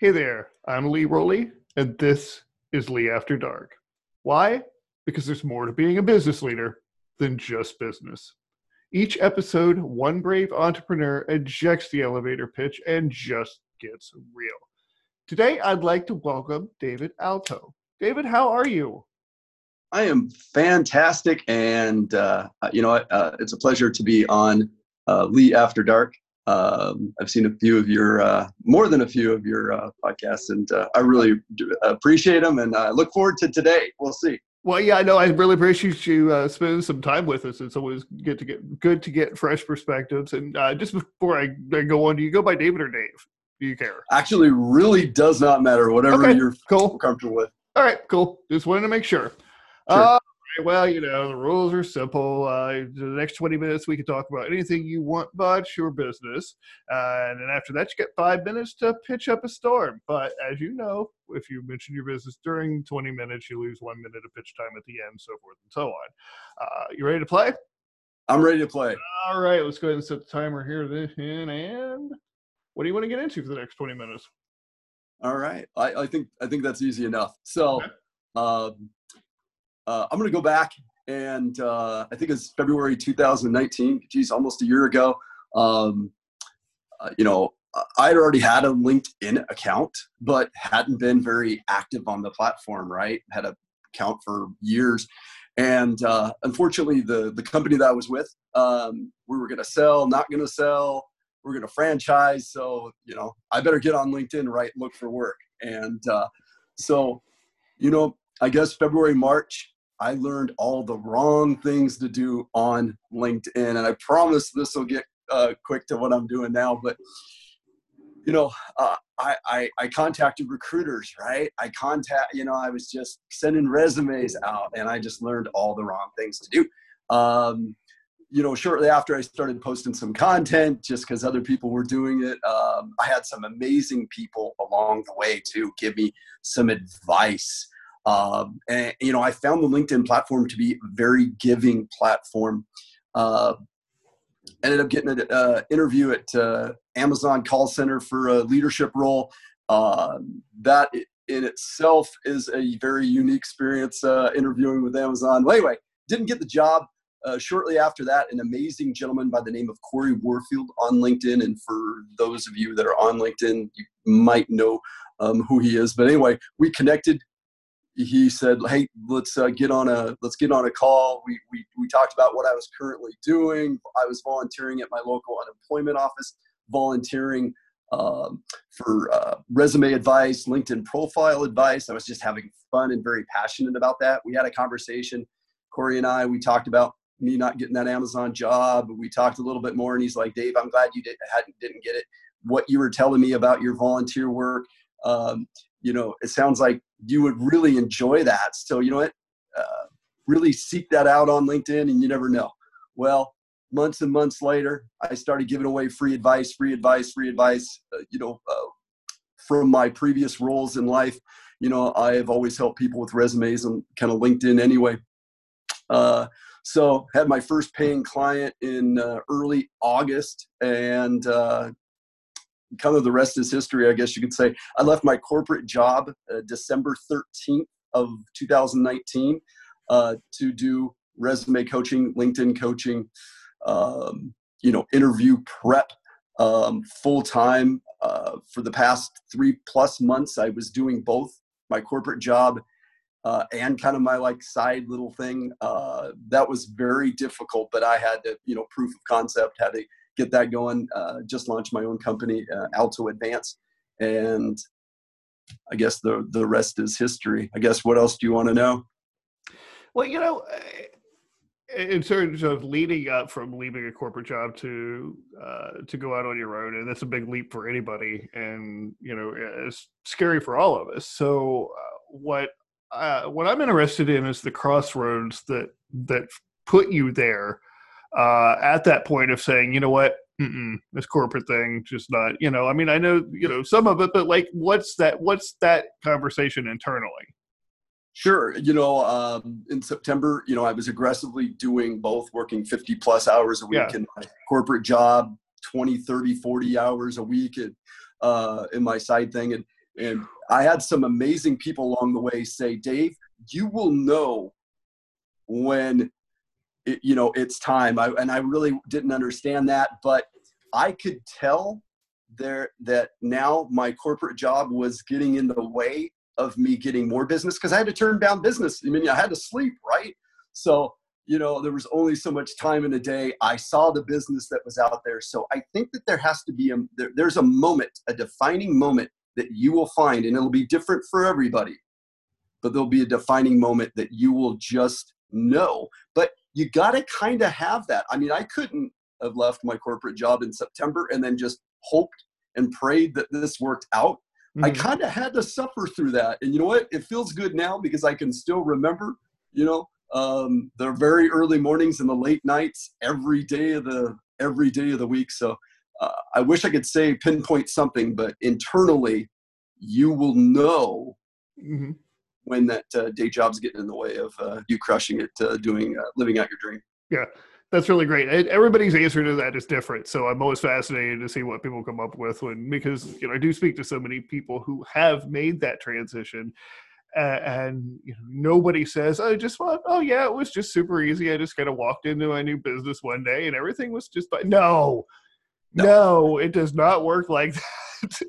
Hey there, I'm Lee Rowley, and this is Lee After Dark. Why? Because there's more to being a business leader than just business. Each episode, one brave entrepreneur ejects the elevator pitch and just gets real. Today, I'd like to welcome David Alto. David, how are you? I am fantastic, and uh, you know, uh, it's a pleasure to be on uh, Lee After Dark. Um, I've seen a few of your, uh, more than a few of your uh, podcasts, and uh, I really appreciate them, and I look forward to today. We'll see. Well, yeah, I know. I really appreciate you uh, spending some time with us. It's always good to get good to get fresh perspectives. And uh, just before I, I, go on, do you go by David or Dave? Do you care? Actually, really does not matter. Whatever okay, you're cool. comfortable with. All right, cool. Just wanted to make sure. sure. Well, you know, the rules are simple. Uh, the next 20 minutes, we can talk about anything you want but your business. Uh, and then after that, you get five minutes to pitch up a storm. But as you know, if you mention your business during 20 minutes, you lose one minute of pitch time at the end, so forth and so on. Uh, you ready to play? I'm ready to play. All right, let's go ahead and set the timer here. Then, And what do you want to get into for the next 20 minutes? All right, I, I think I think that's easy enough. So, okay. um, uh, I'm going to go back and uh, I think it's February 2019. Geez, almost a year ago. Um, uh, you know, I had already had a LinkedIn account, but hadn't been very active on the platform. Right, had a account for years, and uh, unfortunately, the the company that I was with, um, we were going to sell, not going to sell. We're going to franchise, so you know, I better get on LinkedIn, right? Look for work, and uh, so, you know, I guess February, March, I learned all the wrong things to do on LinkedIn. And I promise this will get uh, quick to what I'm doing now. But, you know, uh, I, I, I, contacted recruiters, right? I contact, you know, I was just sending resumes out and I just learned all the wrong things to do. Um, you know, shortly after I started posting some content, just because other people were doing it, um, I had some amazing people along the way to give me some advice um, and you know, I found the LinkedIn platform to be a very giving platform. Uh, ended up getting an uh, interview at uh, Amazon call center for a leadership role. Um, that in itself is a very unique experience uh, interviewing with Amazon. Well, anyway, didn't get the job. Uh, shortly after that, an amazing gentleman by the name of Corey Warfield on LinkedIn. And for those of you that are on LinkedIn, you might know um, who he is. But anyway, we connected he said, "Hey, let's uh, get on a let's get on a call." We, we we talked about what I was currently doing. I was volunteering at my local unemployment office, volunteering um, for uh, resume advice, LinkedIn profile advice. I was just having fun and very passionate about that. We had a conversation, Corey and I. We talked about me not getting that Amazon job. We talked a little bit more, and he's like, "Dave, I'm glad you did, hadn't didn't get it. What you were telling me about your volunteer work." Um, you know, it sounds like you would really enjoy that. So, you know what? Uh, really seek that out on LinkedIn and you never know. Well, months and months later, I started giving away free advice, free advice, free advice, uh, you know, uh, from my previous roles in life. You know, I have always helped people with resumes and kind of LinkedIn anyway. Uh, so had my first paying client in uh, early August and uh, kind of the rest is history, I guess you could say. I left my corporate job uh, December 13th of 2019 uh, to do resume coaching, LinkedIn coaching, um, you know, interview prep um, full time. Uh, for the past three plus months, I was doing both my corporate job uh, and kind of my like side little thing. Uh, that was very difficult, but I had to, you know, proof of concept, had to get that going. Uh, just launched my own company, uh, Alto Advance, and I guess the the rest is history. I guess what else do you want to know? Well, you know, uh, in terms of leading up from leaving a corporate job to uh, to go out on your own, and that's a big leap for anybody, and you know, it's scary for all of us. So, uh, what uh, what I'm interested in is the crossroads that that put you there uh, at that point of saying, you know what, Mm-mm, this corporate thing just not. You know, I mean, I know you know some of it, but like, what's that? What's that conversation internally? Sure. You know, um, in September, you know, I was aggressively doing both, working 50 plus hours a week yeah. in my corporate job, 20, 30, 40 hours a week at, uh, in my side thing. And And I had some amazing people along the way say, Dave, you will know when it, you know it's time. I, and I really didn't understand that, but I could tell there that now my corporate job was getting in the way of me getting more business because I had to turn down business. I mean, I had to sleep, right? So you know there was only so much time in a day i saw the business that was out there so i think that there has to be a there, there's a moment a defining moment that you will find and it'll be different for everybody but there'll be a defining moment that you will just know but you got to kind of have that i mean i couldn't have left my corporate job in september and then just hoped and prayed that this worked out mm-hmm. i kind of had to suffer through that and you know what it feels good now because i can still remember you know um, the very early mornings and the late nights every day of the every day of the week. So uh, I wish I could say pinpoint something, but internally, you will know mm-hmm. When that uh, day job's getting in the way of uh, you crushing it, uh, doing uh, living out your dream. Yeah, that's really great. Everybody's answer to that is different, so I'm always fascinated to see what people come up with when because you know I do speak to so many people who have made that transition and you know, nobody says, "I just want." Oh yeah, it was just super easy. I just kind of walked into my new business one day, and everything was just. But no, no, no it does not work like that.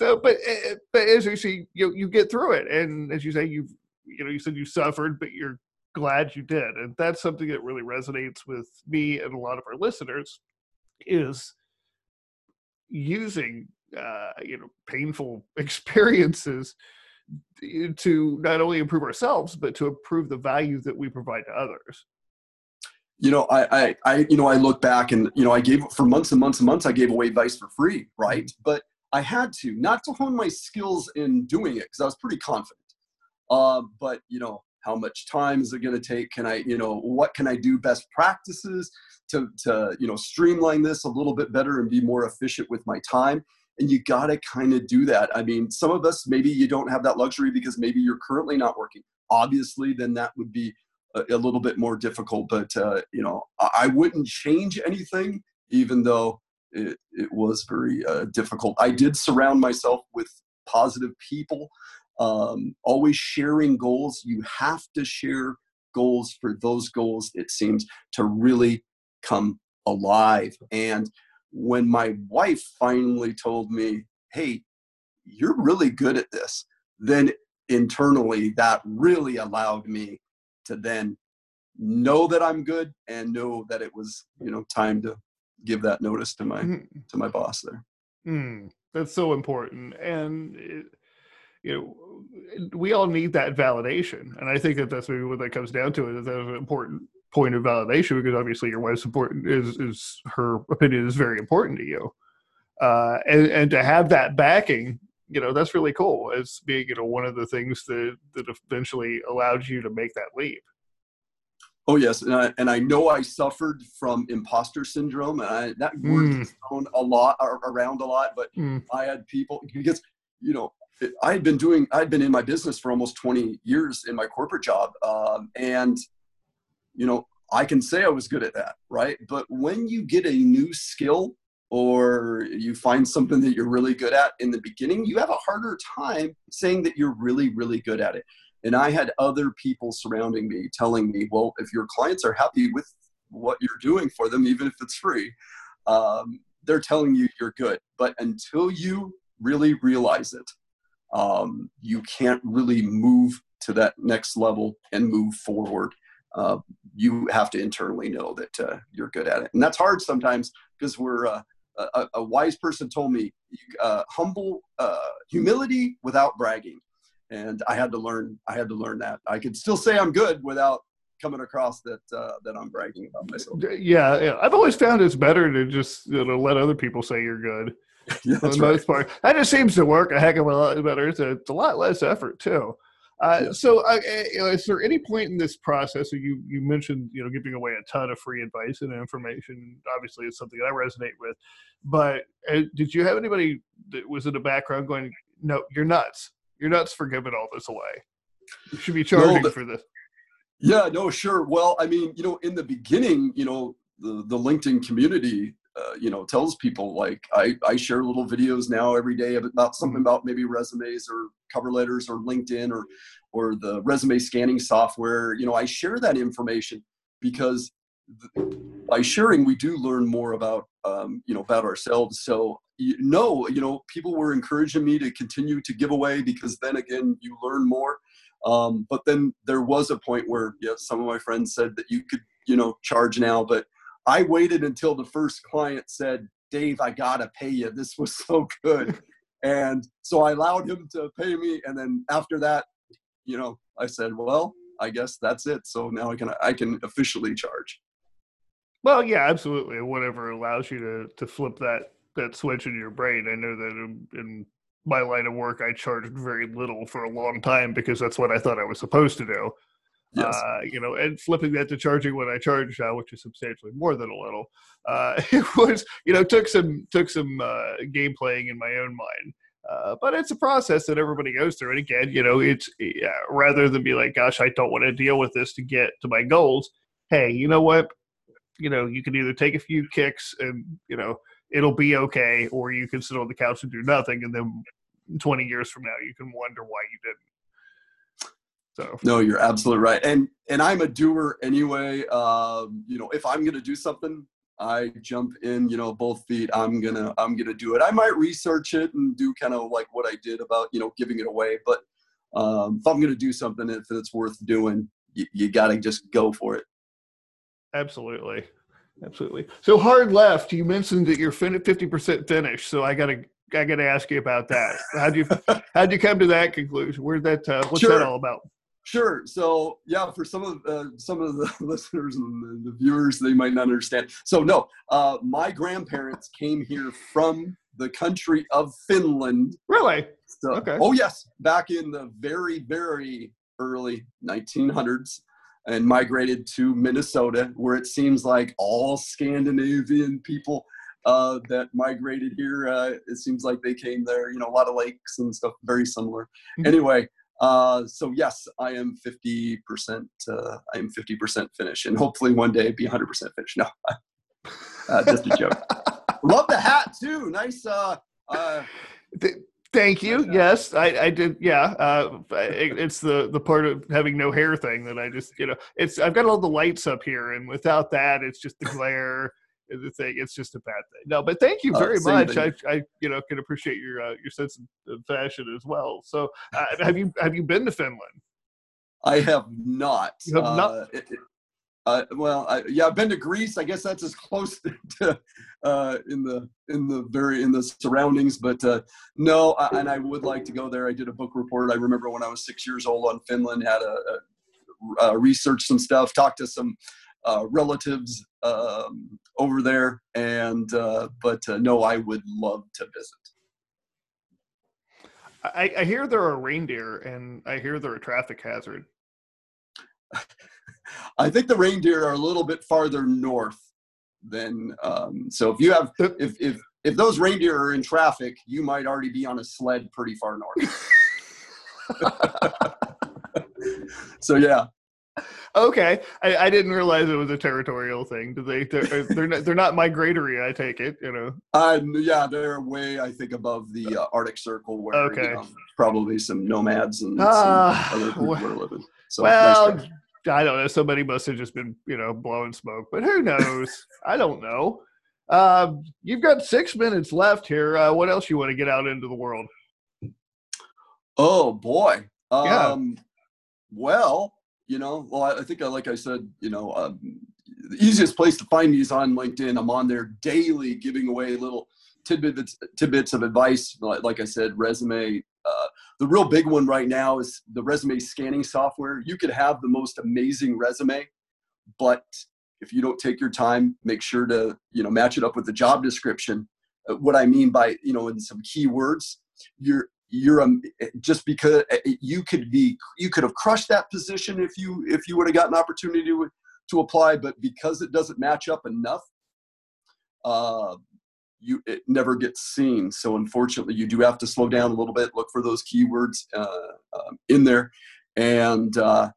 So, but eh, but as you see, you you get through it, and as you say, you've you know you said you suffered, but you're glad you did, and that's something that really resonates with me and a lot of our listeners. Is using uh, you know painful experiences to not only improve ourselves but to improve the value that we provide to others you know I, I i you know i look back and you know i gave for months and months and months i gave away advice for free right mm-hmm. but i had to not to hone my skills in doing it because i was pretty confident. Uh, but you know how much time is it going to take? Can i you know what can i do best practices to to you know streamline this a little bit better and be more efficient with my time? And you got to kind of do that. I mean some of us maybe you don't have that luxury because maybe you're currently not working. Obviously then that would be a, a little bit more difficult but uh, you know I, I, wouldn't change anything even though it, it was very uh, difficult. I did surround myself with positive people um, always sharing goals. You have to share goals for those goals it seems to really come alive. And when my wife finally told me, hey, you're really good at this, then internally that really allowed me to then know that I'm good and know that it was, you know, time to give that notice to my mm. to my boss there. Mm, that's so important. And it, you know, we all need that validation. And I think that that's maybe what that comes down to. Is that's an important point of validation because obviously your wife's important is is her opinion is very important to you uh, and and to have that backing you know that's really cool as being you know one of the things that that eventually allowed you to make that leap oh yes and i, and I know i suffered from imposter syndrome and I, that word mm. is thrown a lot around a lot but mm. i had people because you know I had been doing, I'd been in my business for almost 20 years in my corporate job. Um, and you know, I can say I was good at that, right? But when you get a new skill or you find something that you're really good at in the beginning, you have a harder time saying that you're really, really good at it. And I had other people surrounding me telling me, well, if your clients are happy with what you're doing for them, even if it's free, um, they're telling you you're good. But until you really realize it, um, you can't really move to that next level and move forward uh, you have to internally know that uh, you're good at it. And that's hard sometimes because we're uh, a, a, wise person told me uh, humble uh, humility without bragging. And I had to learn. I had to learn that. I could still say I'm good without coming across that uh, that I'm bragging about myself. Yeah, yeah, I've always found it's better to just you know, let other people say you're good. yeah, for the right. most part, that just seems to work a heck of a lot better. It's a, it's a lot less effort too. Uh, yeah. So, uh, is there any point in this process? You you mentioned you know giving away a ton of free advice and information. Obviously, it's something that I resonate with. But uh, did you have anybody that was in the background going, "No, you're nuts. You're nuts for giving all this away. You should be charging no, for this." Yeah, no, sure. Well, I mean, you know, in the beginning, you know, the the LinkedIn community uh, you know tells people like I, I share little videos now every day about something Mm-hmm. about maybe resumes or cover letters or linkedin or or the resume scanning software you know i share that information because by sharing we do learn more about um, you know about ourselves so you no you know people were encouraging me to continue to give away because then again you learn more um, but then there was a point where yeah some of my friends said that you could you know charge now but I waited until the first client said, Dave, I gotta pay you. This was so good. and so I allowed him to pay me. And then after that, you know, I said, well, I guess that's it. So now I can I can officially charge. Well, yeah, absolutely. Whatever allows you to to flip that that switch in your brain. I know that in, in my line of work, I charged very little for a long time because that's what I thought I was supposed to do. Yes. Uh, you know, and flipping that to charging what I charge now, which is substantially more than a little, uh, it was you know took some took some uh, game playing in my own mind. Uh, but it's a process that everybody goes through. And again, you know, it's yeah, rather than be like, "Gosh, I don't want to deal with this to get to my goals." Hey, you know what? You know, you can either take a few kicks and you know it'll be okay, or you can sit on the couch and do nothing, and then 20 years from now you can wonder why you didn't. So no, you're absolutely right. And and I'm a doer anyway. Um, you know, if I'm gonna do something, I jump in, you know, both feet. I'm gonna I'm gonna do it. I might research it and do kind of like what I did about, you know, giving it away. But um, if I'm gonna do something, if it's worth doing, you, you gotta just go for it. Absolutely. Absolutely. So hard left, you mentioned that you're fin- 50% finished. So I gotta I gotta ask you about that. How'd you how'd you come to that conclusion? Where'd that uh, what's Sure. that all about? Sure. So yeah, for some of uh, some of the listeners and the, the viewers, they might not understand. So no, uh, my grandparents came here from the country of Finland. Really? So, Okay. Oh yes, back in the very very early 1900s, and migrated to Minnesota, where it seems like all Scandinavian people uh, that migrated here. Uh, it seems like they came there. You know, a lot of lakes and stuff, very similar. Mhm. Anyway, uh, so yes, I am 50%. Uh, I am 50% finished, and hopefully one day be 100% finished. No, uh, just a joke. Love the hat too. Nice. Uh, uh, Th- Thank you. Yes, I, I did. Yeah, uh, it, it's the the part of having no hair thing that I just you know it's I've got all the lights up here, and without that, it's just the glare. and The thing, it's just a bad thing. No, but thank you Uh, very much. I, I, you know, can appreciate your uh, your sense of fashion as well. So, uh, have you have you been to Finland? I have not. You have not? Uh, it- uh, well, I, yeah, I've been to Greece. I guess that's as close to uh, in the in the very in the surroundings. But uh, no, I, and I would like to go there. I did a book report. I remember when I was six years old on Finland. Had a, a, uh research some stuff, talked to some uh, relatives um, over there, and uh, but uh, no, I would love to visit. I, I hear there are reindeer, and I hear they're a traffic hazard. I think the reindeer are a little bit farther north than um, so. If you have if if if those reindeer are in traffic, you might already be on a sled pretty far north. so yeah, Okay, I, I didn't realize it was a territorial thing. Do they? They're, they're not. They're not migratory. I take it. You know. uh, yeah, they're way I think above the uh, Arctic Circle, where Okay. you know, probably some nomads and Ah, some other people well- are living. So well, try. I don't know. Somebody must have just been, you know, blowing smoke, but who knows? I don't know. Um, you've got six minutes left here. Uh, what else you want to get out into the world? Oh boy. Yeah. Um, Well, you know, well, I I think, uh, like I said, you know, um, the easiest place to find me is on LinkedIn. I'm on there daily, giving away little tidbits tidbits of advice. Like, like I said, resume. The real big one right now is the resume scanning software. You could have the most amazing resume, but if you don't take your time, make sure to you know match it up with the job description. Uh, what I mean by you know in some keywords, you're you're um, just because uh, you could be you could have crushed that position if you if you would have got an opportunity to to apply, but because it doesn't match up enough, uh, you it never gets seen. So unfortunately, you do have to slow down a little bit, look for those keywords uh, um, in there, and. Uh,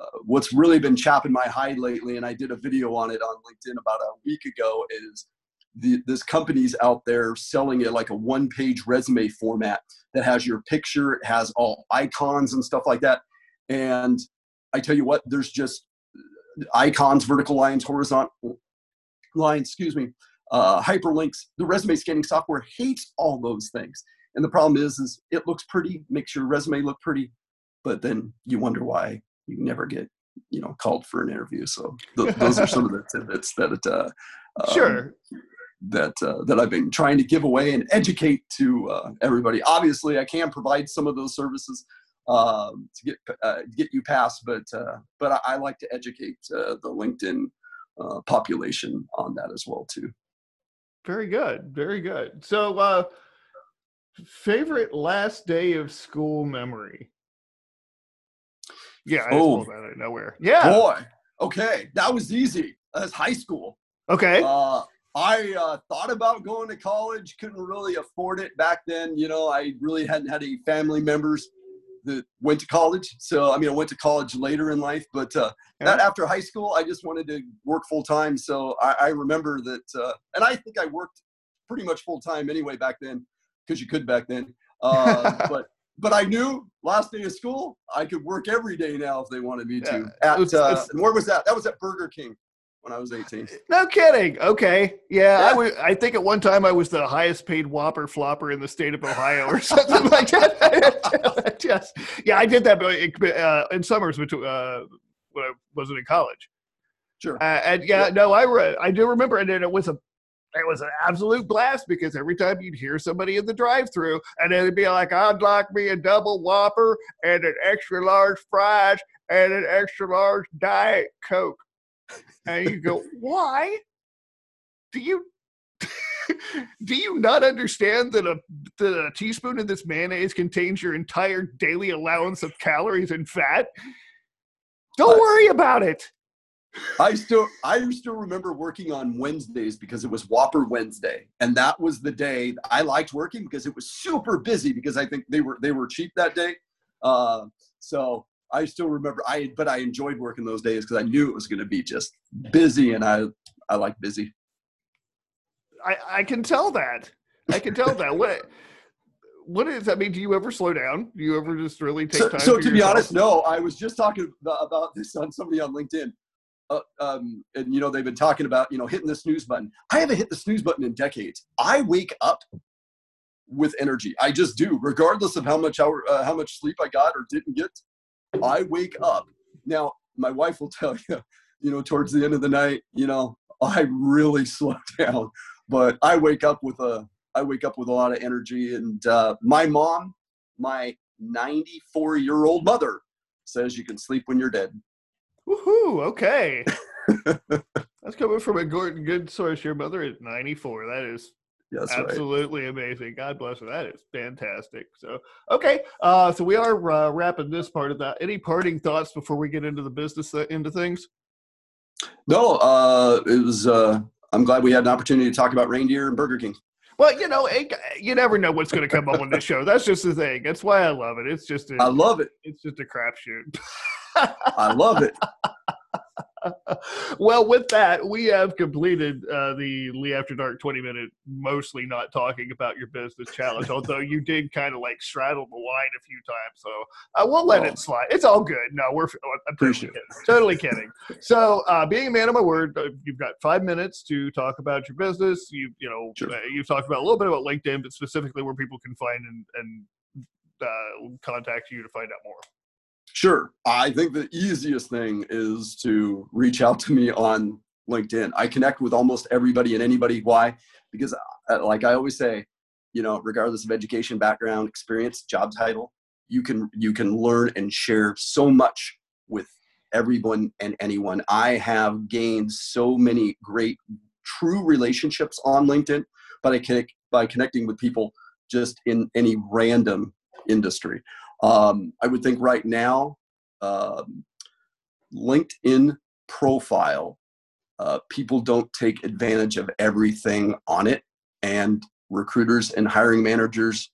uh, what's really been chapping my hide lately, and I did a video on it on LinkedIn about a week ago, is the, this company's out there selling it like a one page resume format that has your picture, it has all icons and stuff like that. And I tell you what, there's just icons, vertical lines, horizontal lines, excuse me, uh, hyperlinks. The resume scanning software hates all those things. And the problem is, is it looks pretty, makes your resume look pretty, but then you wonder why you never get, you know, called for an interview. So th- those are some of the tidbits that, uh, um, sure, that uh, that I've been trying to give away and educate to uh, everybody. Obviously, I can provide some of those services um, to get uh, get you past, but uh, but I, I, like to educate uh, the LinkedIn uh, population on that as well too. Very good, very good. So, favorite last day of school memory? Yeah, I oh, out of nowhere. Yeah, boy. Okay, that was easy. That's high school. Okay. Uh, I uh, thought about going to college, couldn't really afford it back then. You know, I really hadn't had any family members that went to college. So, I mean, I went to college later in life, but uh, yeah. that after high school, I just wanted to work full time. So I, I remember that, uh, and I think I worked pretty much full time anyway back then because you could back then. Uh, but but I knew last day of school I could work every day now if they wanted me to. Yeah. At uh, and where was that? That was at Burger King when I was 18. No kidding. Okay. Yeah, yeah. I was I think at one time I was the highest paid whopper flopper in the state of Ohio or something like that. Yes. Yeah, I did that uh, in summers uh, when I wasn't in college. Sure. Uh, and yeah, yeah, no, I re- I do remember and it was a it was an absolute blast because every time you'd hear somebody in the drive-through and it'd be like, I'd like me a double whopper and an extra large fries and an extra large diet coke and you go, why? Do you do you not understand that a, that a teaspoon of this mayonnaise contains your entire daily allowance of calories and fat? Don't worry about it. I still I still remember working on Wednesdays because it was Whopper Wednesday, and that was the day I liked working because it was super busy because I think they were they were cheap that day. Uh, so I still remember I but I enjoyed working those days because I knew it was going to be just busy and I I like busy. I I can tell that. I can tell that. What what is I mean, do you ever slow down? Do you ever just really take so, time? So to yourself? be honest, no. I was just talking about this on somebody on LinkedIn. Uh, um, and you know they've been talking about you know hitting the snooze button. I haven't hit the snooze button in decades. I wake up with energy. I just do, regardless of how much hour, uh, how much sleep I got or didn't get. I wake up. Now, my wife will tell you, you know, towards the end of the night, you know, I really slow down. But I wake up with a I wake up with a lot of energy. And uh, my mom, my 94 year old mother, says you can sleep when you're dead. Woohoo! Okay. That's coming from a good, good source. Your mother is 94. That is that's absolutely right. amazing. God bless her. That is fantastic. So, okay, uh, so we are uh, wrapping this part of that. Any parting thoughts before we get into the business uh, into things? No, uh, it was. Uh, I'm glad we had an opportunity to talk about reindeer and Burger King. Well, you know, it, you never know what's going to come up on this show. That's just the thing. That's why I love it. It's just. A, I love it. It's just a crapshoot. I love it. well, with that, we have completed uh, the Lee After Dark 20 minute, mostly not talking about your business challenge, although you did kind of like straddle the line a few times. So uh, we'll let oh. it slide. It's all good. No, we're I'm totally kidding. Totally kidding. So, uh, being a man of my word, uh, you've got five minutes to talk about your business. You, you know, sure. Uh, you've talked about a little bit about LinkedIn, but specifically where people can find and, and uh, contact you to find out more. Sure. I think the easiest thing is to reach out to me on LinkedIn. I connect with almost everybody and anybody. Why? Because, uh, like I always say, you know, regardless of education, background, experience, job title, you can you can learn and share so much with everyone and anyone. I have gained so many great, true relationships on LinkedIn, but I connect by connecting with people just in any random industry. Um, I would think right now, um, LinkedIn profile, uh, people don't take advantage of everything on it, and recruiters and hiring managers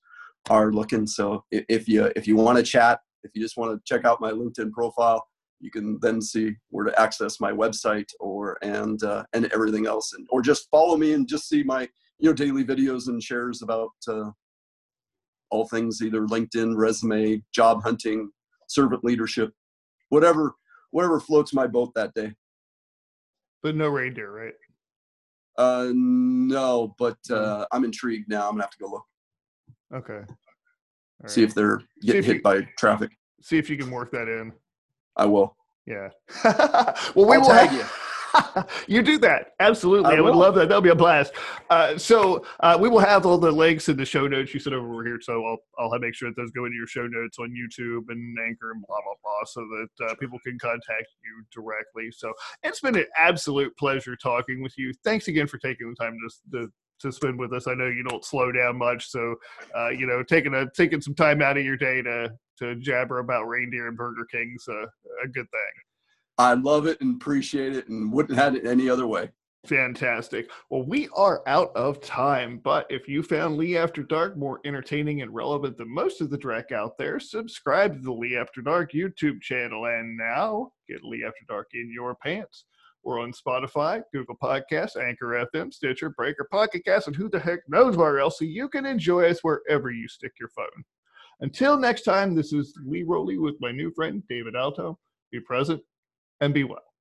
are looking. So if you if you want to chat, if you just want to check out my LinkedIn profile, you can then see where to access my website or and uh, and everything else, and or just follow me and just see my you know daily videos and shares about uh, all things either LinkedIn, resume, job hunting, servant leadership, whatever whatever floats my boat that day. But no reindeer, right? Uh, no, but uh, I'm intrigued now. I'm gonna have to go look. Okay. See if they're getting hit you, by traffic. See if you can work that in. I will. Yeah. well, we I'll will tag you. you do that absolutely. I, I would love that. That'll be a blast. Uh, so uh, we will have all the links in the show notes you said over here. So I'll I'll have make sure that those go into your show notes on YouTube and Anchor and blah blah blah, so that uh, people can contact you directly. So it's been an absolute pleasure talking with you. Thanks again for taking the time to, to to spend with us. I know you don't slow down much, so uh, you know taking a taking some time out of your day to to jabber about reindeer and Burger King's a, a good thing. I love it and appreciate it and wouldn't have it any other way. Fantastic. Well, we are out of time, but if you found Lee After Dark more entertaining and relevant than most of the Drek out there, subscribe to the Lee After Dark YouTube channel and now get Lee After Dark in your pants. We're on Spotify, Google Podcasts, Anchor FM, Stitcher, Breaker, Pocket Cast, and who the heck knows where else, so you can enjoy us wherever you stick your phone. Until next time, this is Lee Rowley with my new friend, David Alto. Be present and be well.